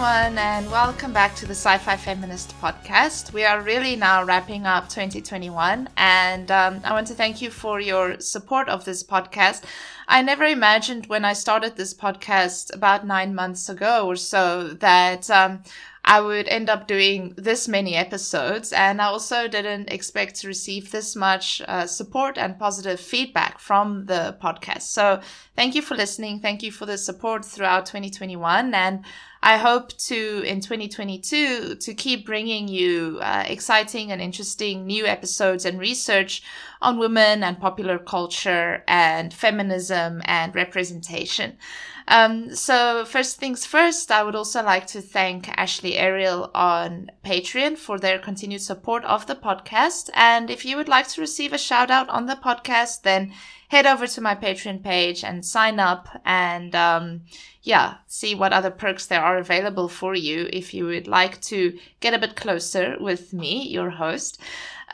Everyone, and welcome back to the Sci Fi Feminist podcast. We are really now wrapping up 2021, and um, I want to thank you for your support of this podcast. I never imagined when I started this podcast about nine months ago or so that um, I would end up doing this many episodes. And I also didn't expect to receive this much uh, support and positive feedback from the podcast. So thank you for listening. Thank you for the support throughout 2021. And I hope to, in 2022, to keep bringing you uh, exciting and interesting new episodes and research on women and popular culture and feminism and representation. Um, so first things first, I would also like to thank Ashley Ariel on Patreon for their continued support of the podcast. And if you would like to receive a shout out on the podcast, then head over to my Patreon page and sign up and, um, yeah, see what other perks there are available for you if you would like to get a bit closer with me, your host.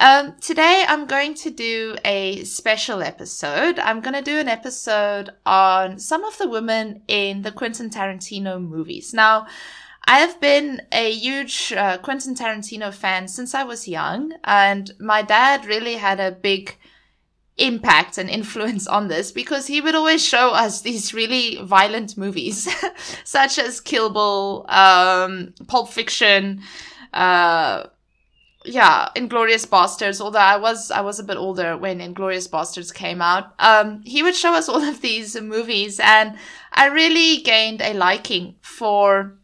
Um, today I'm going to do a special episode. I'm going to do an episode on some of the women in the Quentin Tarantino movies. Now, I have been a huge uh, Quentin Tarantino fan since I was young, and my dad really had a big impact and influence on this because he would always show us these really violent movies, such as Kill Bill, um, Pulp Fiction, uh, yeah, Inglourious Basterds, Although I was I was a bit older when Inglourious Basterds came out, um, he would show us all of these movies, and I really gained a liking for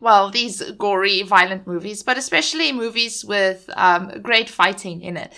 well these gory, violent movies, but especially movies with um, great fighting in it.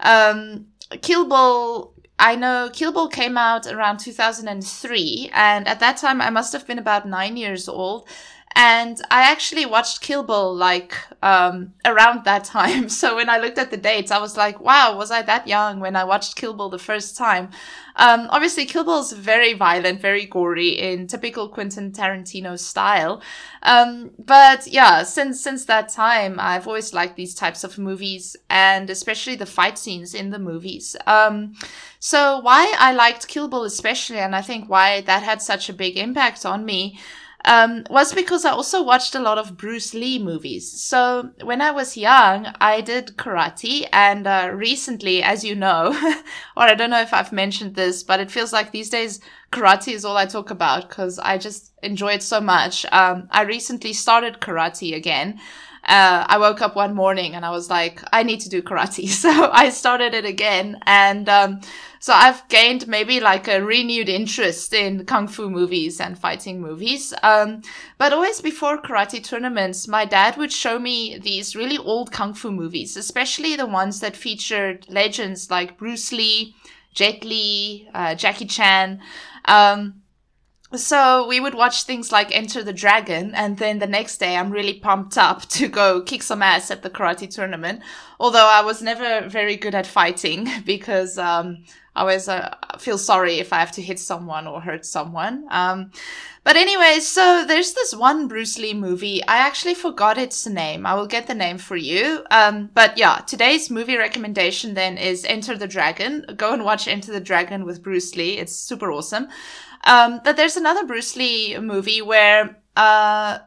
Um, Kill Bill. I know Kill Bill came out around 2003, and at that time I must have been about nine years old. And I actually watched Kill Bill like um, around that time. So when I looked at the dates, I was like, wow, was I that young when I watched Kill Bill the first time? Um, obviously, Kill Bill is very violent, very gory in typical Quentin Tarantino style. Um, but yeah, since since that time, I've always liked these types of movies, and especially the fight scenes in the movies. Um, so why I liked Kill Bill especially, and I think why that had such a big impact on me um, was because I also watched a lot of Bruce Lee movies. So when I was young, I did karate, and uh, recently, as you know, or I don't know if I've mentioned this, but it feels like these days karate is all I talk about because I just enjoy it so much. Um, I recently started karate again. Uh, I woke up one morning and I was like, I need to do karate. So I started it again. And, um, so I've gained maybe like a renewed interest in kung fu movies and fighting movies. Um, but always before karate tournaments, my dad would show me these really old kung fu movies, especially the ones that featured legends like Bruce Lee, Jet Li, uh, Jackie Chan. Um, so we would watch things like Enter the Dragon, and then the next day I'm really pumped up to go kick some ass at the karate tournament. Although I was never very good at fighting because um, I always uh, feel sorry if I have to hit someone or hurt someone. Um, but anyway, so there's this one Bruce Lee movie. I actually forgot its name. I will get the name for you. Um, but yeah, today's movie recommendation then is Enter the Dragon. Go and watch Enter the Dragon with Bruce Lee. It's super awesome. Um, but there's another Bruce Lee movie where, uh,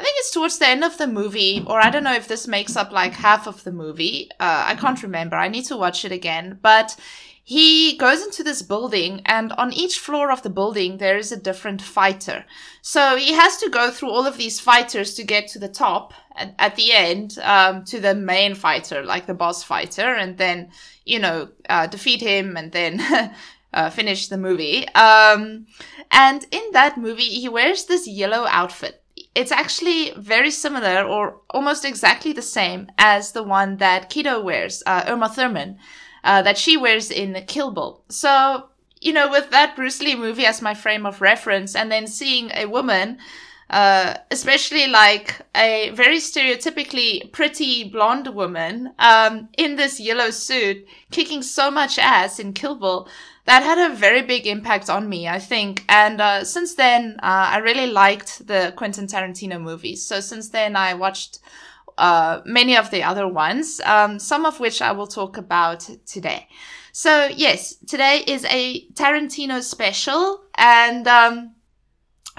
I think it's towards the end of the movie, or I don't know if this makes up like half of the movie. Uh, I can't remember. I need to watch it again. But he goes into this building, and on each floor of the building, there is a different fighter. So he has to go through all of these fighters to get to the top at, at the end, um, to the main fighter, like the boss fighter, and then, you know, uh, defeat him and then. Uh, finish the movie. Um, and in that movie, he wears this yellow outfit. It's actually very similar or almost exactly the same as the one that Kiddo wears, uh, Uma Thurman, uh, that she wears in Kill Bill. So, you know, with that Bruce Lee movie as my frame of reference and then seeing a woman uh, especially like a very stereotypically pretty blonde woman um, in this yellow suit kicking so much ass in Kill Bill. That had a very big impact on me, I think. And uh, since then, uh, I really liked the Quentin Tarantino movies. So since then, I watched uh, many of the other ones, um, some of which I will talk about today. So yes, today is a Tarantino special, and um,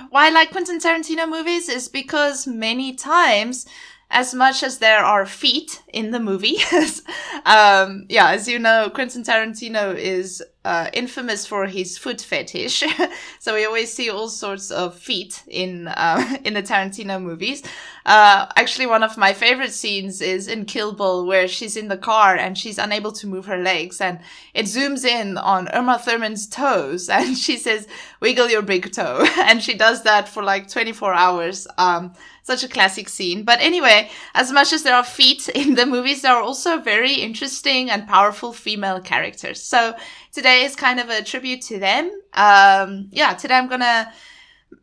why I like Quentin Tarantino movies is because many times as much as there are feet in the movie. um, yeah, as you know, Quentin Tarantino is uh, infamous for his foot fetish. so we always see all sorts of feet in uh, in the Tarantino movies. Uh, actually, one of my favorite scenes is in Kill Bill, where she's in the car and she's unable to move her legs, and it zooms in on Uma Thurman's toes, and she says, "Wiggle your big toe," and she does that for like 24 hours. Um, such a classic scene. But anyway, as much as there are feet in the movies, there are also very interesting and powerful female characters. So today is kind of a tribute to them. Um, yeah, today I'm gonna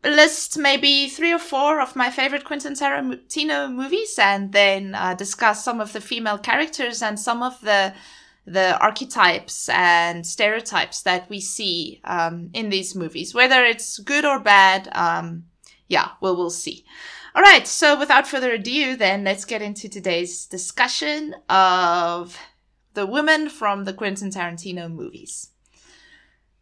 list maybe three or four of my favorite Quentin Tarantino movies and then uh, discuss some of the female characters and some of the the archetypes and stereotypes that we see um, in these movies, whether it's good or bad. Um, yeah, well, we'll see. All right, so without further ado, then let's get into today's discussion of the women from the Quentin Tarantino movies.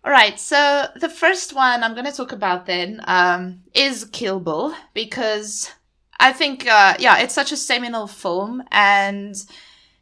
All right, so the first one I'm going to talk about then um, is Kill Bill because I think, uh, yeah, it's such a seminal film and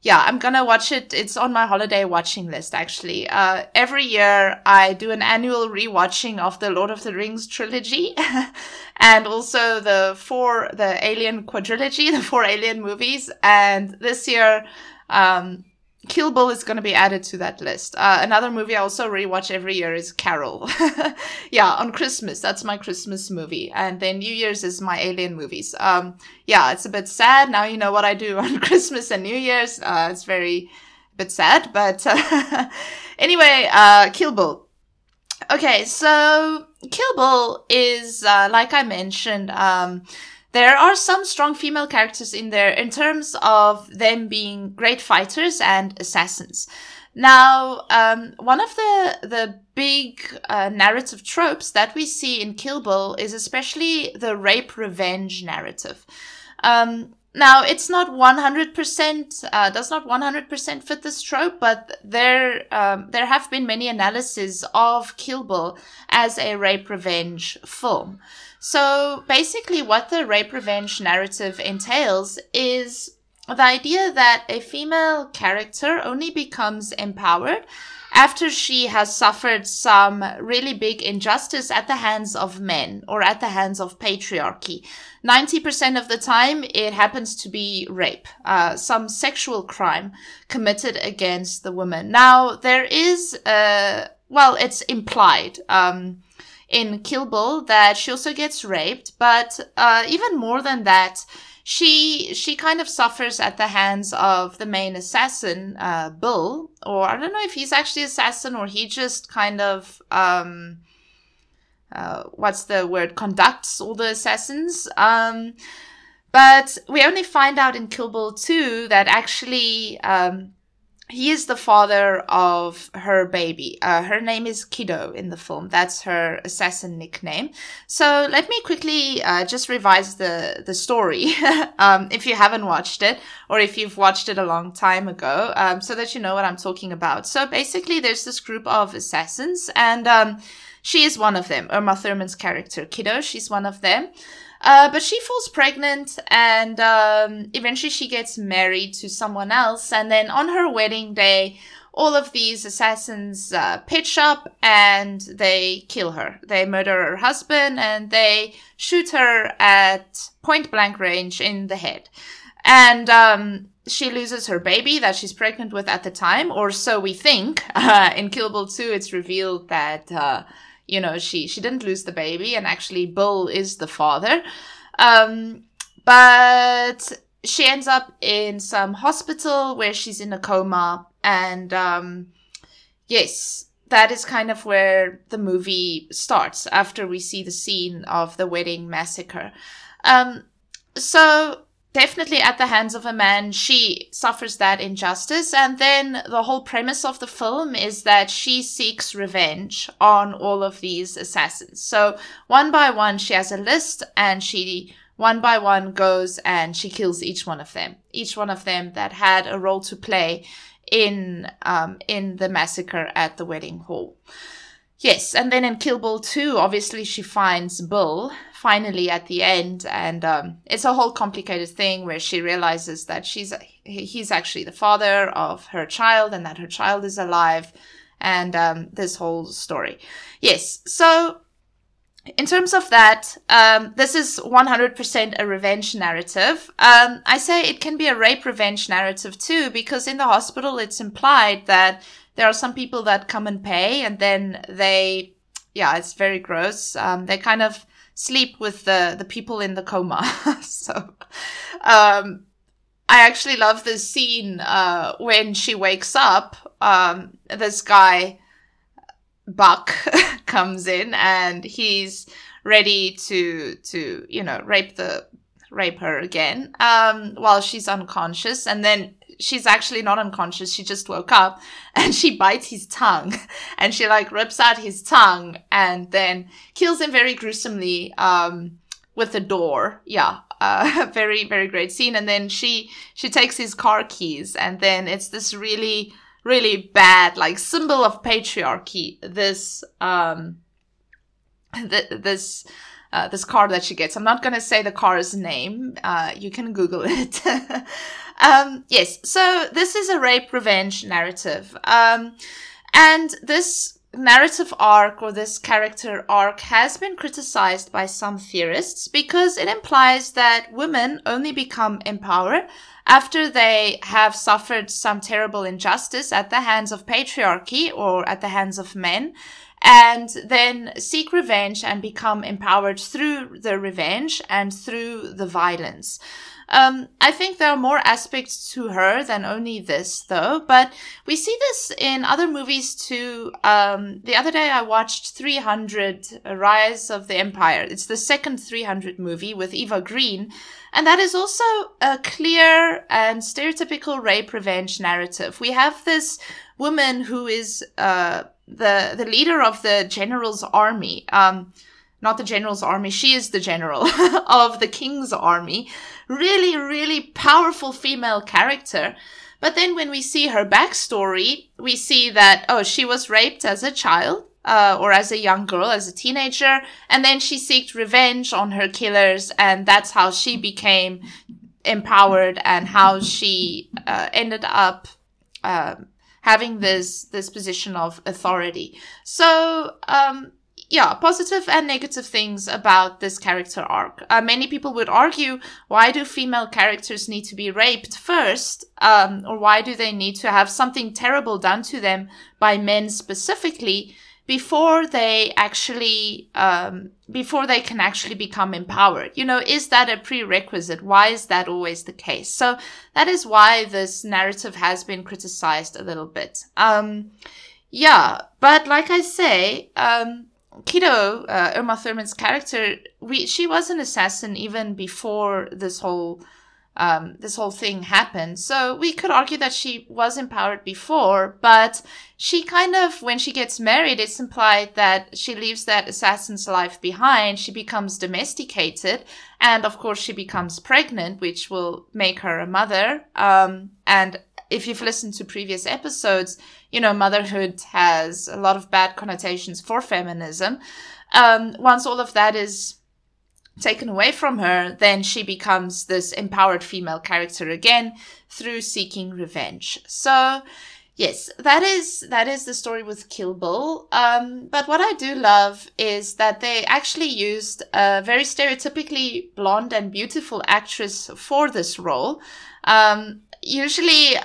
yeah, I'm gonna watch it. It's on my holiday watching list actually. Uh, every year I do an annual rewatching of the Lord of the Rings trilogy, and also the four the Alien quadrilogy, the four Alien movies. And this year, um, Kill Bill is going to be added to that list. Uh, another movie I also rewatch every year is Carol. yeah, on Christmas. That's my Christmas movie. And then New Year's is my Alien movies. Um, yeah, it's a bit sad. Now you know what I do on Christmas and New Year's. Uh, it's very bit sad, but anyway, uh, Kill Bill. Okay, so Kill Bill is, uh, like I mentioned, um, there are some strong female characters in there in terms of them being great fighters and assassins. Now, um, one of the the big uh, narrative tropes that we see in Kill Bill is especially the rape revenge narrative. Um, now, it's not 100%, uh, does not 100% fit this trope, but there, um, there have been many analyses of Kill Bill as a rape revenge film. So basically, what the rape revenge narrative entails is the idea that a female character only becomes empowered after she has suffered some really big injustice at the hands of men or at the hands of patriarchy. 90% of the time, it happens to be rape, uh, some sexual crime committed against the woman. Now, there is, uh, well, it's implied. Um, in Kill Bill that she also gets raped, but uh, even more than that, she she kind of suffers at the hands of the main assassin, uh, Bill, or I don't know if he's actually assassin or he just kind of um, uh, what's the word conducts all the assassins. Um, but we only find out in Kill Bill 2 that actually um, he is the father of her baby. Uh, her name is Kiddo in the film. That's her assassin nickname. So let me quickly uh, just revise the the story, um, if you haven't watched it or if you've watched it a long time ago, um, so that you know what I'm talking about. So basically, there's this group of assassins, and um, she is one of them. Uma Thurman's character, Kiddo, she's one of them. Uh, but she falls pregnant and um, eventually she gets married to someone else. And then on her wedding day, all of these assassins uh, pitch up and they kill her. They murder her husband and they shoot her at point blank range in the head. And um, she loses her baby that she's pregnant with at the time, or so we think. Uh, in Kill Bill 2, it's revealed that uh, you know she she didn't lose the baby and actually bill is the father. Um, but she ends up in some hospital where she's in a coma and um, yes that is kind of where the movie starts after we see the scene of the wedding massacre. Um, so definitely at the hands of a man, she suffers that injustice. And then the whole premise of the film is that she seeks revenge on all of these assassins. So one by one, she has a list and she one by one goes and she kills each one of them, each one of them that had a role to play in um, in the massacre at the wedding hall. Yes, and then in Kill Bill 2, obviously she finds Bill finally at the end, and um, it's a whole complicated thing where she realizes that she's he's actually the father of her child and that her child is alive, and um, this whole story. Yes, so in terms of that, um, this is 100% a revenge narrative. Um, I say it can be a rape revenge narrative too, because in the hospital it's implied that there are some people that come and pay and then they, yeah, it's very gross. Um, they kind of sleep with the, the people in the coma. so, um, I actually love this scene, uh, when she wakes up, um, this guy, Buck, comes in and he's ready to, to, you know, rape the, rape her again, um, while she's unconscious. And then she's actually not unconscious. She just woke up and she bites his tongue and she like rips out his tongue and then kills him very gruesomely, um, with the door. Yeah. Uh, very, very great scene. And then she, she takes his car keys and then it's this really, really bad, like symbol of patriarchy. This, um, th- this, uh, this car that she gets. I'm not going to say the car's name. Uh, you can Google it. Um, yes, so this is a rape revenge narrative. Um, and this narrative arc or this character arc has been criticized by some theorists because it implies that women only become empowered after they have suffered some terrible injustice at the hands of patriarchy or at the hands of men and then seek revenge and become empowered through the revenge and through the violence. Um, I think there are more aspects to her than only this, though. But we see this in other movies too. Um, the other day I watched 300 Rise of the Empire. It's the second 300 movie with Eva Green. And that is also a clear and stereotypical rape revenge narrative. We have this woman who is uh, the the leader of the general's army. Um, not the general's army. She is the general of the king's army. Really, really powerful female character. But then when we see her backstory, we see that, oh, she was raped as a child. Uh, or as a young girl, as a teenager, and then she sought revenge on her killers, and that's how she became empowered, and how she uh, ended up um, having this this position of authority. So um, yeah, positive and negative things about this character arc. Uh, many people would argue, why do female characters need to be raped first? Um, or why do they need to have something terrible done to them by men specifically before they actually, um, before they can actually become empowered? You know, is that a prerequisite? Why is that always the case? So that is why this narrative has been criticized a little bit. Um, yeah, but like I say, um, Kiddo, uh, Uma Thurman's character, we she was an assassin even before this whole um, this whole thing happened. So we could argue that she was empowered before, but she kind of, when she gets married, it's implied that she leaves that assassin's life behind. She becomes domesticated, and of course, she becomes pregnant, which will make her a mother. Um, and if you've listened to previous episodes, you know, motherhood has a lot of bad connotations for feminism. Um, once all of that is taken away from her, then she becomes this empowered female character again through seeking revenge. So, yes, that is that is the story with Kill Bill. Um, but what I do love is that they actually used a very stereotypically blonde and beautiful actress for this role. Um, usually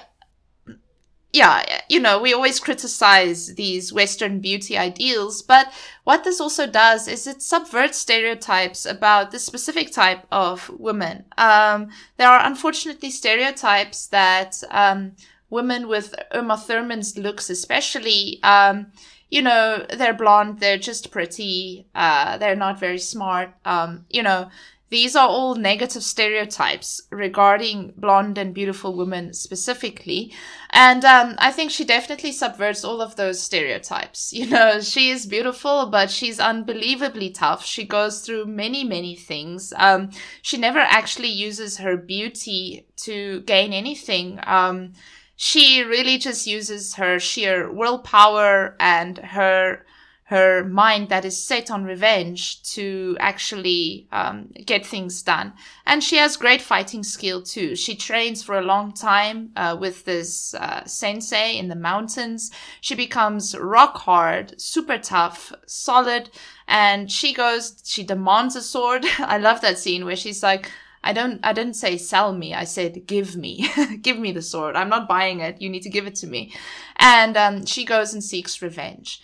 yeah, you know, we always criticize these Western beauty ideals, but what this also does is it subverts stereotypes about this specific type of woman. Um, there are unfortunately stereotypes that um, women with Uma Thurman's looks, especially, um, you know, they're blonde, they're just pretty, uh, they're not very smart, um, you know, these are all negative stereotypes regarding blonde and beautiful women specifically. And um, I think she definitely subverts all of those stereotypes. You know, she is beautiful, but she's unbelievably tough. She goes through many, many things. Um, she never actually uses her beauty to gain anything. Um, she really just uses her sheer willpower and her her mind that is set on revenge to actually um, get things done. And she has great fighting skill too. She trains for a long time uh, with this uh, sensei in the mountains. She becomes rock hard, super tough, solid, and she goes, she demands a sword. I love that scene where she's like, I don't I didn't say sell me. I said give me. give me the sword. I'm not buying it. You need to give it to me. And um, she goes and seeks revenge.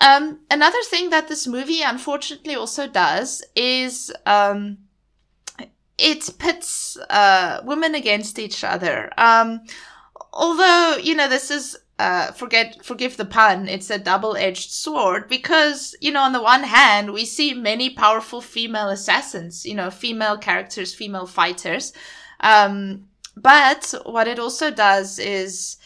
Um, another thing that this movie unfortunately also does is um, it pits uh, women against each other. Um, although you know this is uh, forget forgive the pun it's a double-edged sword because you know on the one hand we see many powerful female assassins you know female characters female fighters um, but what it also does is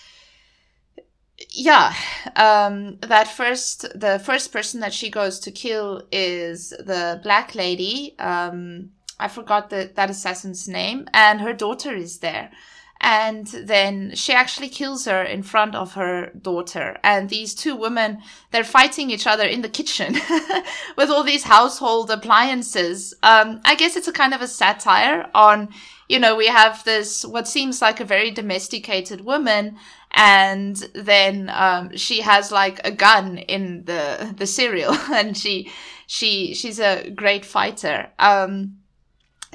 yeah um that first the first person that she goes to kill is the black lady. Um i forgot the, that assassin's name and her daughter is there and then she actually kills her in front of her daughter. And these two women they're fighting each other in the kitchen with all these household appliances. Um, i guess it's a kind of a satire on you know we have this what seems like a very domesticated woman. And then um, she has like a gun in the the cereal. And she she she's a great fighter. Um,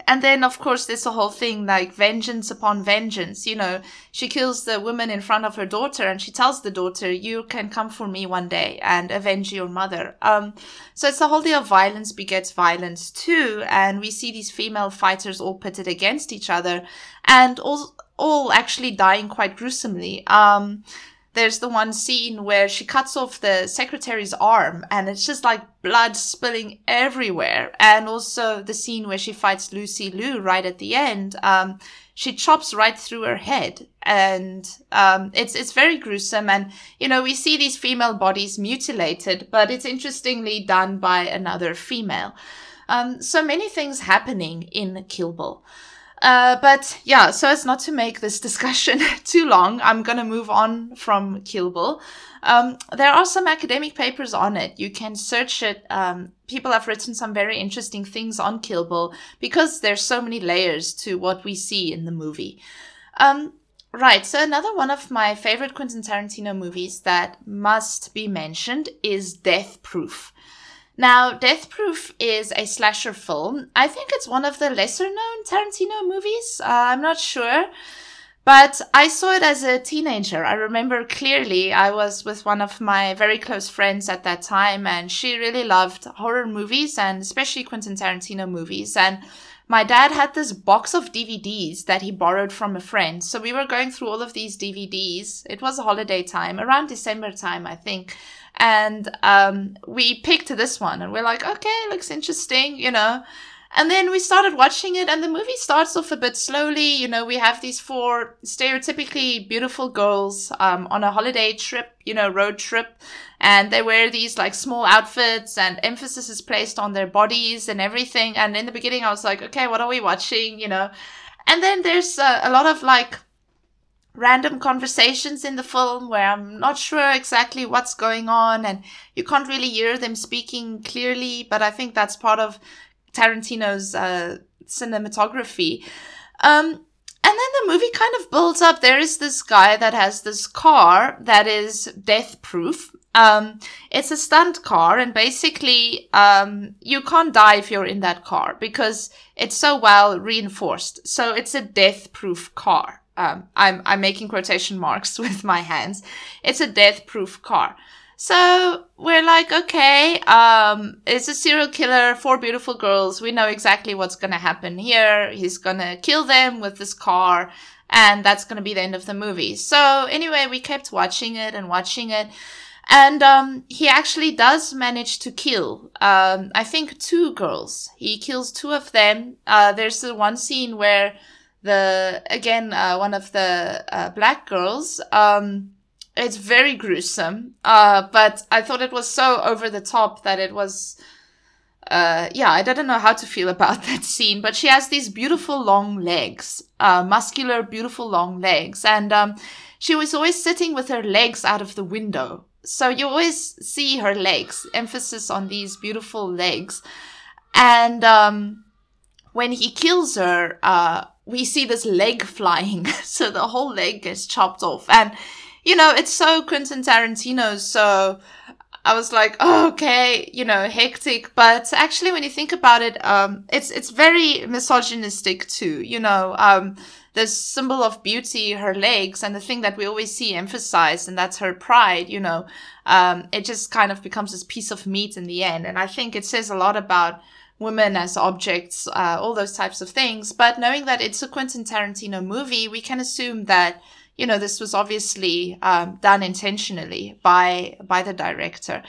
and then of course there's a whole thing like vengeance upon vengeance you know. She kills the woman in front of her daughter and she tells the daughter you can come for me one day and avenge your mother. Um, so it's the whole deal of violence begets violence too. And we see these female fighters all pitted against each other and all all actually dying quite gruesomely. Um, there's the one scene where she cuts off the secretary's arm and it's just like blood spilling everywhere. And also the scene where she fights Lucy Liu right at the end. Um, she chops right through her head and um, it's it's very gruesome and you know we see these female bodies mutilated but it's interestingly done by another female um, so many things happening in kill bill uh, but yeah, so as not to make this discussion too long, I'm gonna move on from Kill Bill. Um, there are some academic papers on it. You can search it. Um, people have written some very interesting things on Kill Bill because there's so many layers to what we see in the movie. Um, right. So another one of my favorite Quentin Tarantino movies that must be mentioned is Death Proof. Now, Death Proof is a slasher film. I think it's one of the lesser known Tarantino movies. Uh, I'm not sure. But I saw it as a teenager. I remember clearly I was with one of my very close friends at that time, and she really loved horror movies and especially Quentin Tarantino movies. And my dad had this box of DVDs that he borrowed from a friend. So we were going through all of these DVDs. It was a holiday time, around December time, I think. And um, we picked this one and we're like, okay, looks interesting, you know. And then we started watching it, and the movie starts off a bit slowly. You know, we have these four stereotypically beautiful girls um, on a holiday trip, you know, road trip, and they wear these like small outfits, and emphasis is placed on their bodies and everything. And in the beginning, I was like, okay, what are we watching, you know? And then there's uh, a lot of like random conversations in the film where I'm not sure exactly what's going on and you can't really hear them speaking clearly, but I think that's part of Tarantino's uh, cinematography. Um, and then the movie kind of builds up. There is this guy that has this car that is death proof. Um, it's a stunt car, and basically, um, you can't die if you're in that car because it's so well reinforced. So it's a death proof car. Um, I'm, I'm making quotation marks with my hands. It's a death proof car. So we're like, okay, um, it's a serial killer, four beautiful girls. We know exactly what's going to happen here. He's going to kill them with this car. And that's going to be the end of the movie. So anyway, we kept watching it and watching it. And um, he actually does manage to kill, um, I think, two girls. He kills two of them. Uh, there's the one scene where the again uh, one of the uh, black girls. Um, it's very gruesome, uh, but I thought it was so over the top that it was. Uh, yeah, I didn't know how to feel about that scene, but she has these beautiful long legs, uh, muscular, beautiful long legs, and um, she was always sitting with her legs out of the window. So you always see her legs, emphasis on these beautiful legs. And um, when he kills her, uh, we see this leg flying. so the whole leg gets chopped off. And, you know, it's so Quentin Tarantino. So I was like, oh, okay, you know, hectic. But actually, when you think about it, um, it's, it's very misogynistic too. You know, um, the symbol of beauty, her legs, and the thing that we always see emphasized, and that's her pride, you know, um, it just kind of becomes this piece of meat in the end. And I think it says a lot about women as objects, uh, all those types of things. But knowing that it's a Quentin Tarantino movie, we can assume that you know this was obviously um, done intentionally by by the director.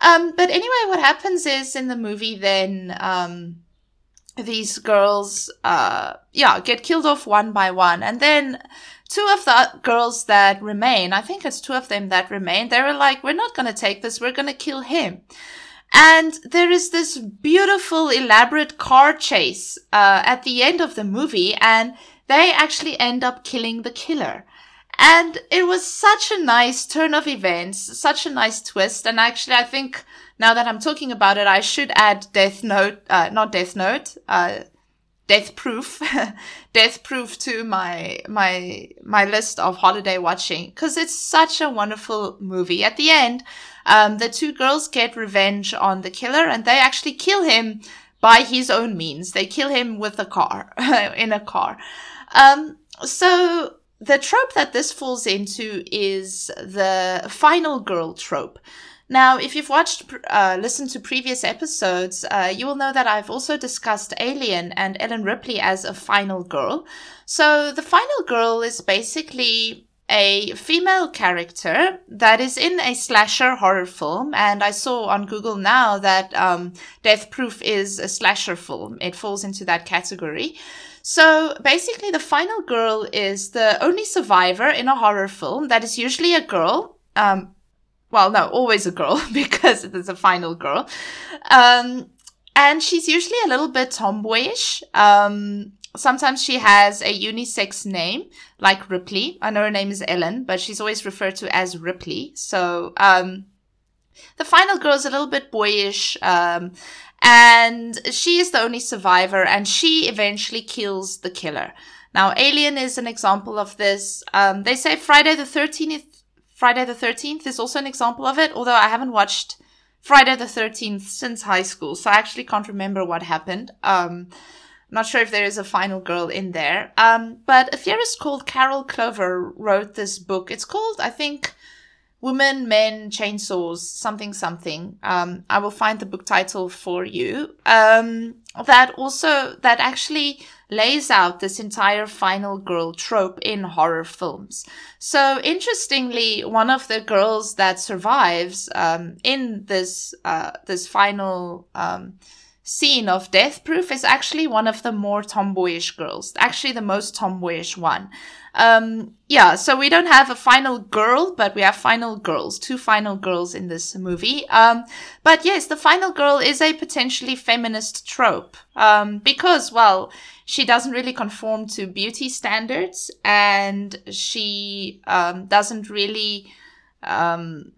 Um, but anyway, what happens is in the movie, then um, these girls, uh, yeah, get killed off one by one, and then two of the girls that remain, I think it's two of them that remain, they were like, "We're not going to take this. We're going to kill him." And there is this beautiful, elaborate car chase uh, at the end of the movie, and they actually end up killing the killer. And it was such a nice turn of events, such a nice twist. And actually, I think now that I'm talking about it, I should add Death Note, uh, not Death Note, uh, Death Proof, Death Proof to my my my list of holiday watching because it's such a wonderful movie. At the end, um, the two girls get revenge on the killer and they actually kill him by his own means. They kill him with a car, in a car. Um, so the trope that this falls into is the final girl trope. Now, if you've watched, uh, listened to previous episodes, uh, you will know that I've also discussed Alien and Ellen Ripley as a final girl. So the final girl is basically a female character that is in a slasher horror film. And I saw on Google now that um, Death Proof is a slasher film. It falls into that category. So basically, the final girl is the only survivor in a horror film that is usually a girl. Um, well, no, always a girl because it is a final girl. Um, and she's usually a little bit tomboyish. Um, sometimes she has a unisex name like Ripley. I know her name is Ellen, but she's always referred to as Ripley. So, um, the final girl is a little bit boyish, um, and she is the only survivor, and she eventually kills the killer. Now, Alien is an example of this. Um, they say Friday the 13th, Friday the 13th is also an example of it, although I haven't watched Friday the 13th since high school, so I actually can't remember what happened. Um, not sure if there is a final girl in there. Um, but a theorist called Carol Clover wrote this book. It's called, I think, Women, Men, Chainsaws, something, something. Um, I will find the book title for you. Um, that also, that actually lays out this entire final girl trope in horror films. So interestingly, one of the girls that survives, um, in this, uh, this final, um, scene of Death Proof is actually one of the more tomboyish girls, actually the most tomboyish one. Um, yeah, so we don't have a final girl, but we have final girls, two final girls in this movie. Um, but yes, the final girl is a potentially feminist trope, um, because, well, she doesn't really conform to beauty standards and she, um, doesn't really, um,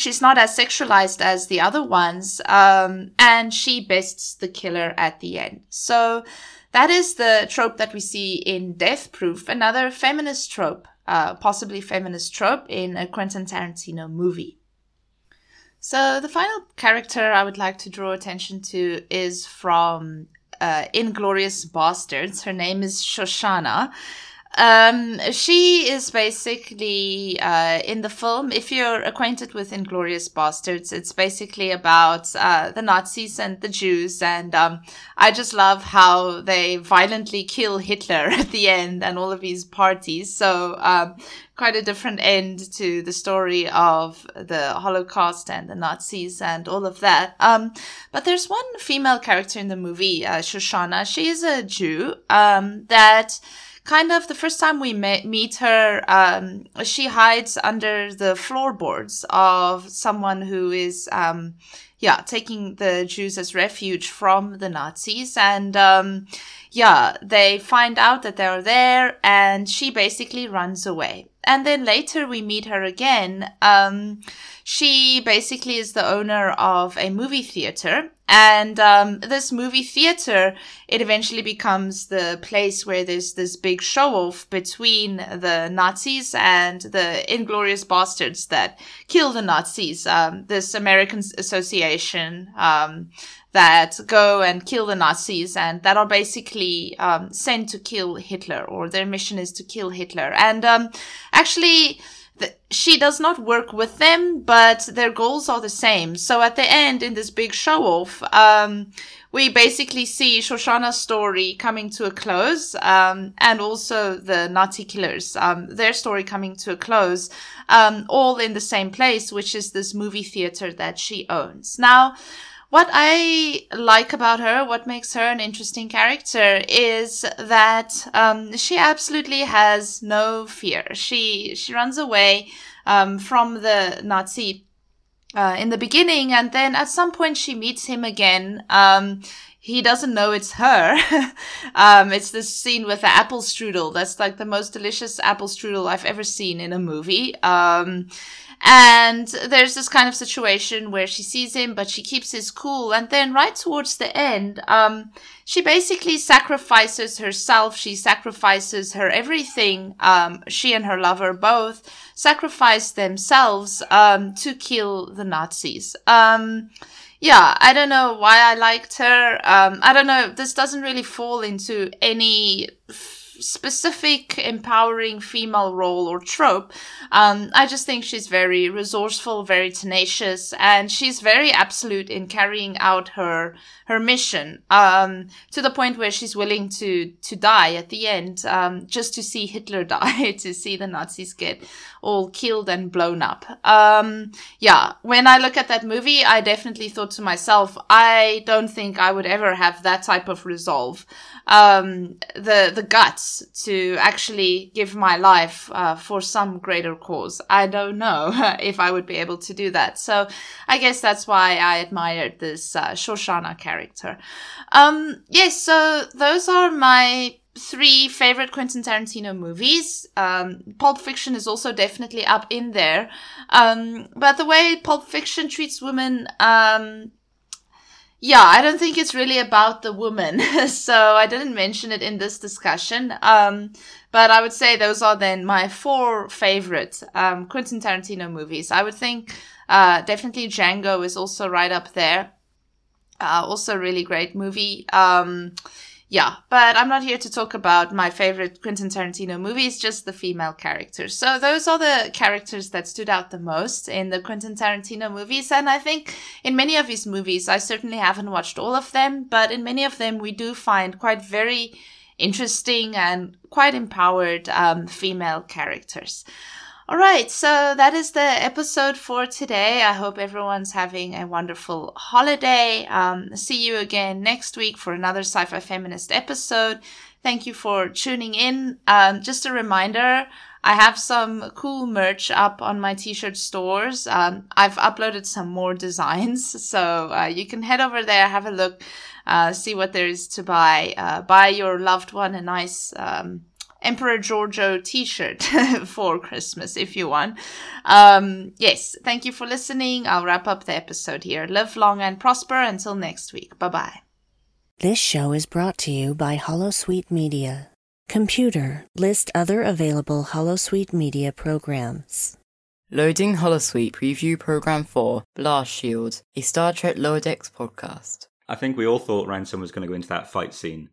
she's not as sexualized as the other ones, um, and she bests the killer at the end. So that is the trope that we see in Death Proof, another feminist trope, uh, possibly feminist trope in a Quentin Tarantino movie. So the final character I would like to draw attention to is from uh, Inglourious Basterds. Her name is Shosanna. Um, she is basically uh, in the film. If you're acquainted with *Inglourious Basterds*, it's basically about uh, the Nazis and the Jews, and um, I just love how they violently kill Hitler at the end and all of his parties. So um, quite a different end to the story of the Holocaust and the Nazis and all of that. Um, but there's one female character in the movie, uh, Shoshana. She is a Jew um, that kind of the first time we meet her, um, she hides under the floorboards of someone who is, um, yeah, taking the Jews as refuge from the Nazis. And, um, yeah, they find out that they're there and she basically runs away. And then later we meet her again. Um, she basically is the owner of a movie theater. And um, this movie theater, it eventually becomes the place where there's this big show off between the Nazis and the inglorious bastards that kill the Nazis. Um, this American Association um, that go and kill the Nazis and that are basically um, sent to kill Hitler, or their mission is to kill Hitler. And um, actually, the, she does not work with them, but their goals are the same. So at the end, in this big show off, um, we basically see Shoshana's story coming to a close, um, and also the Nazi killers, um, their story coming to a close, um, all in the same place, which is this movie theater that she owns. Now, what I like about her, what makes her an interesting character, is that um, she absolutely has no fear. She she runs away um, from the Nazi uh, in the beginning, and then at some point she meets him again. Um, he doesn't know it's her. um, it's this scene with the apple strudel. That's like the most delicious apple strudel I've ever seen in a movie. Um, and there's this kind of situation where she sees him, but she keeps his cool. And then right towards the end, um, she basically sacrifices herself. She sacrifices her everything. Um, she and her lover both sacrifice themselves, um, to kill the Nazis. Um, yeah, I don't know why I liked her. Um, I don't know. This doesn't really fall into any specific empowering female role or trope. Um, I just think she's very resourceful, very tenacious, and she's very absolute in carrying out her her mission um, to the point where she's willing to to die at the end um, just to see Hitler die, to see the Nazis get all killed and blown up. Um, yeah, when I look at that movie, I definitely thought to myself, I don't think I would ever have that type of resolve um, the the guts to actually give my life uh, for some greater cause. I don't know if I would be able to do that. So I guess that's why I admired this uh, Shoshana character. Um, yes, so those are my three favorite Quentin Tarantino movies. Um, Pulp Fiction is also definitely up in there. Um, but the way Pulp Fiction treats women, um, yeah, I don't think it's really about the woman. so I didn't mention it in this discussion. Um, but I would say those are then my four favorite um, Quentin Tarantino movies. I would think uh, definitely Django is also right up there. Uh, also really great movie. Um, yeah, but I'm not here to talk about my favorite Quentin Tarantino movies, just the female characters. So those are the characters that stood out the most in the Quentin Tarantino movies. And I think in many of his movies, I certainly haven't watched all of them, but in many of them, we do find quite very interesting and quite empowered um, female characters. All right, so that is the episode for today. I hope everyone's having a wonderful holiday. Um, see you again next week for another Sci Fi Feminist episode. Thank you for tuning in. Um, just a reminder I have some cool merch up on my t shirt stores. Um, I've uploaded some more designs, so uh, you can head over there, have a look, uh, see what there is to buy. Uh, buy your loved one a nice. Emperor Georgiou t-shirt for Christmas if you want. Um, yes, thank you for listening. I'll wrap up the episode here. Live long and prosper until next week. Bye bye. This show is brought to you by Holosuite Media. Computer, list other available Holosuite Media programs. Loading Holosuite Preview Program 4 Blast Shield, a Star Trek Lower Decks podcast. I think we all thought Ransom was going to go into that fight scene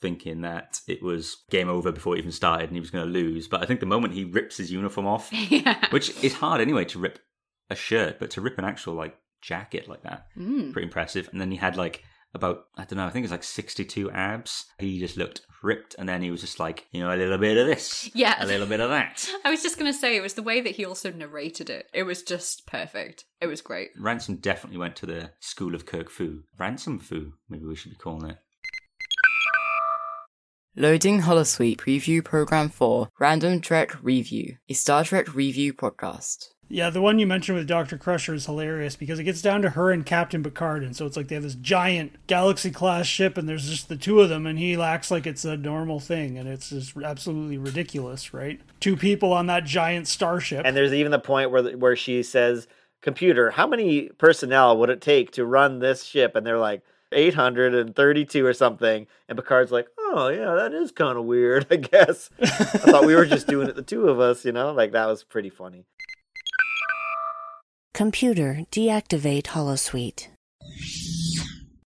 thinking that it was game over before it even started and he was going to lose. But I think the moment he rips his uniform off, yeah. which is hard anyway to rip a shirt, but to rip an actual like jacket like that, Mm. pretty impressive. And then he had like about I don't know, I think it's like sixty-two abs. He just looked ripped, and then he was just like, you know, a little bit of this, Yeah. a little bit of that. I was just going to say, it was the way that he also narrated it. It was just perfect. It was great. Ransom definitely went to the school of Kirk Fu. Ransom Fu, maybe we should be calling it. Loading Holosuite Preview Program 4 Random Trek Review, a Star Trek review podcast. Yeah, the one you mentioned with Dr. Crusher is hilarious because it gets down to her and Captain Picard, and so it's like they have this giant galaxy class ship, and there's just the two of them, and he acts like it's a normal thing, and it's just absolutely ridiculous, right? Two people on that giant starship. And there's even the point where where she says, "Computer, how many personnel would it take to run this ship?" And they're like, 832 or something. And Picard's like, "Oh yeah, that is kind of weird, I guess." I thought we were just doing it the two of us, you know? Like that was pretty funny. Computer, deactivate Holosuite.